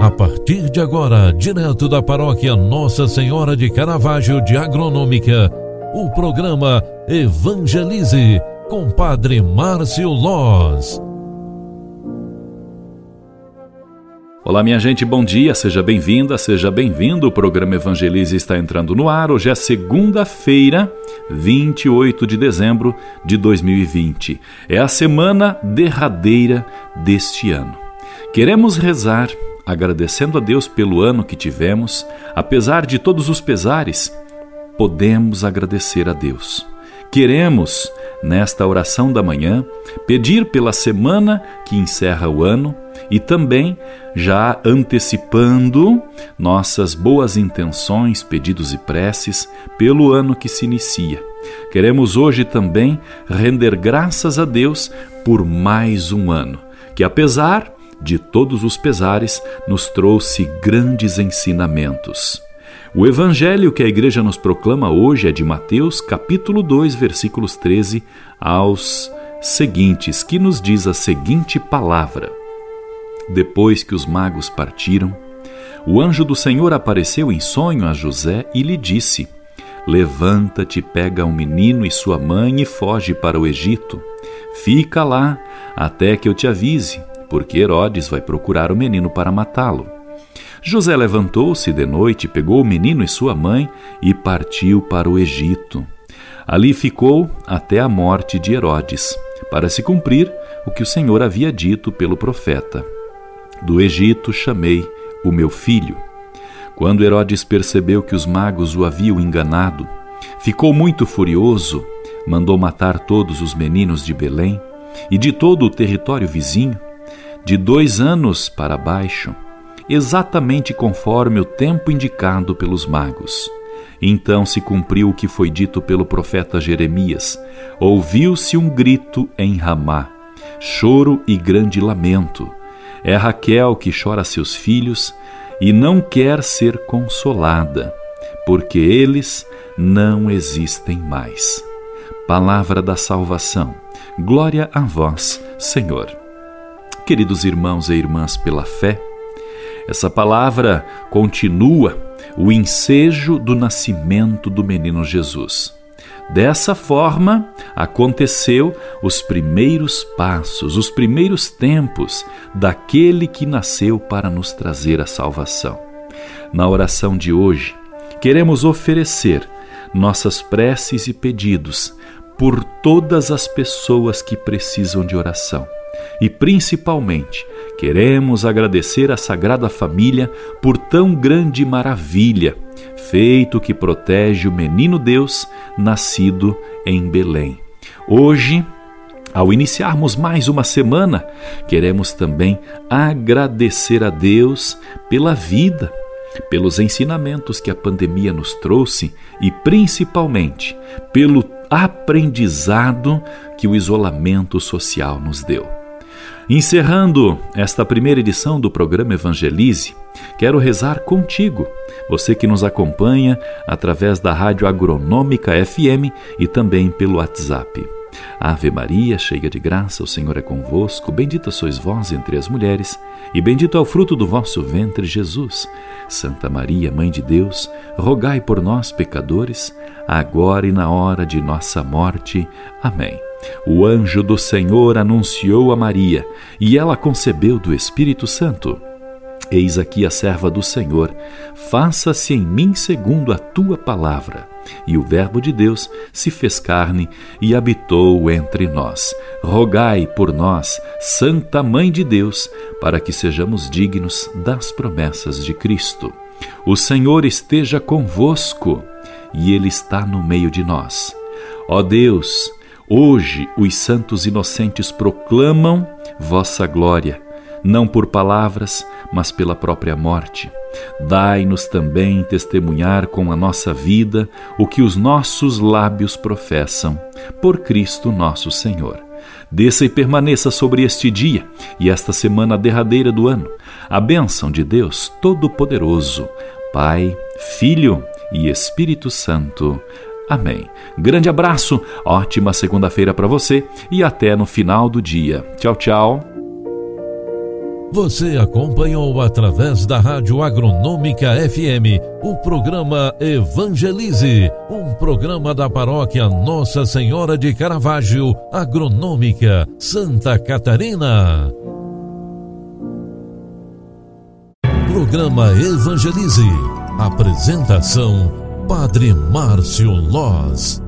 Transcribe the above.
A partir de agora, direto da paróquia Nossa Senhora de Caravaggio de Agronômica, o programa Evangelize com Padre Márcio Loz. Olá, minha gente, bom dia, seja bem-vinda, seja bem-vindo. O programa Evangelize está entrando no ar. Hoje é segunda-feira, 28 de dezembro de 2020. É a semana derradeira deste ano. Queremos rezar agradecendo a Deus pelo ano que tivemos, apesar de todos os pesares, podemos agradecer a Deus. Queremos, nesta oração da manhã, pedir pela semana que encerra o ano e também já antecipando nossas boas intenções, pedidos e preces pelo ano que se inicia. Queremos hoje também render graças a Deus por mais um ano, que apesar de todos os pesares, nos trouxe grandes ensinamentos. O evangelho que a igreja nos proclama hoje é de Mateus, capítulo 2, versículos 13 aos seguintes, que nos diz a seguinte palavra: Depois que os magos partiram, o anjo do Senhor apareceu em sonho a José e lhe disse: Levanta-te, pega um menino e sua mãe e foge para o Egito. Fica lá até que eu te avise porque Herodes vai procurar o menino para matá-lo. José levantou-se de noite, pegou o menino e sua mãe e partiu para o Egito. Ali ficou até a morte de Herodes, para se cumprir o que o Senhor havia dito pelo profeta: Do Egito chamei o meu filho. Quando Herodes percebeu que os magos o haviam enganado, ficou muito furioso, mandou matar todos os meninos de Belém e de todo o território vizinho de dois anos para baixo, exatamente conforme o tempo indicado pelos magos. Então se cumpriu o que foi dito pelo profeta Jeremias. Ouviu-se um grito em Ramá, choro e grande lamento. É Raquel que chora seus filhos e não quer ser consolada, porque eles não existem mais. Palavra da salvação. Glória a vós, Senhor. Queridos irmãos e irmãs pela fé, essa palavra continua o ensejo do nascimento do menino Jesus. Dessa forma, aconteceu os primeiros passos, os primeiros tempos daquele que nasceu para nos trazer a salvação. Na oração de hoje, queremos oferecer nossas preces e pedidos por todas as pessoas que precisam de oração e principalmente, queremos agradecer à Sagrada Família por tão grande maravilha, feito que protege o menino Deus nascido em Belém. Hoje, ao iniciarmos mais uma semana, queremos também agradecer a Deus pela vida, pelos ensinamentos que a pandemia nos trouxe e principalmente pelo aprendizado que o isolamento social nos deu. Encerrando esta primeira edição do programa Evangelize, quero rezar contigo, você que nos acompanha através da Rádio Agronômica FM e também pelo WhatsApp. Ave Maria, cheia de graça, o Senhor é convosco, bendita sois vós entre as mulheres, e bendito é o fruto do vosso ventre, Jesus. Santa Maria, Mãe de Deus, rogai por nós, pecadores, agora e na hora de nossa morte. Amém. O anjo do Senhor anunciou a Maria, e ela concebeu do Espírito Santo. Eis aqui a serva do Senhor, faça-se em mim segundo a tua palavra. E o Verbo de Deus se fez carne e habitou entre nós. Rogai por nós, Santa Mãe de Deus, para que sejamos dignos das promessas de Cristo. O Senhor esteja convosco e Ele está no meio de nós. Ó Deus, Hoje os santos inocentes proclamam vossa glória, não por palavras, mas pela própria morte. Dai-nos também testemunhar com a nossa vida o que os nossos lábios professam, por Cristo nosso Senhor. Desça e permaneça sobre este dia e esta semana derradeira do ano a bênção de Deus Todo-Poderoso, Pai, Filho e Espírito Santo. Amém. Grande abraço, ótima segunda-feira para você e até no final do dia. Tchau, tchau. Você acompanhou através da Rádio Agronômica FM o programa Evangelize, um programa da paróquia Nossa Senhora de Caravaggio, Agronômica, Santa Catarina. Programa Evangelize. Apresentação Padre Márcio Loz.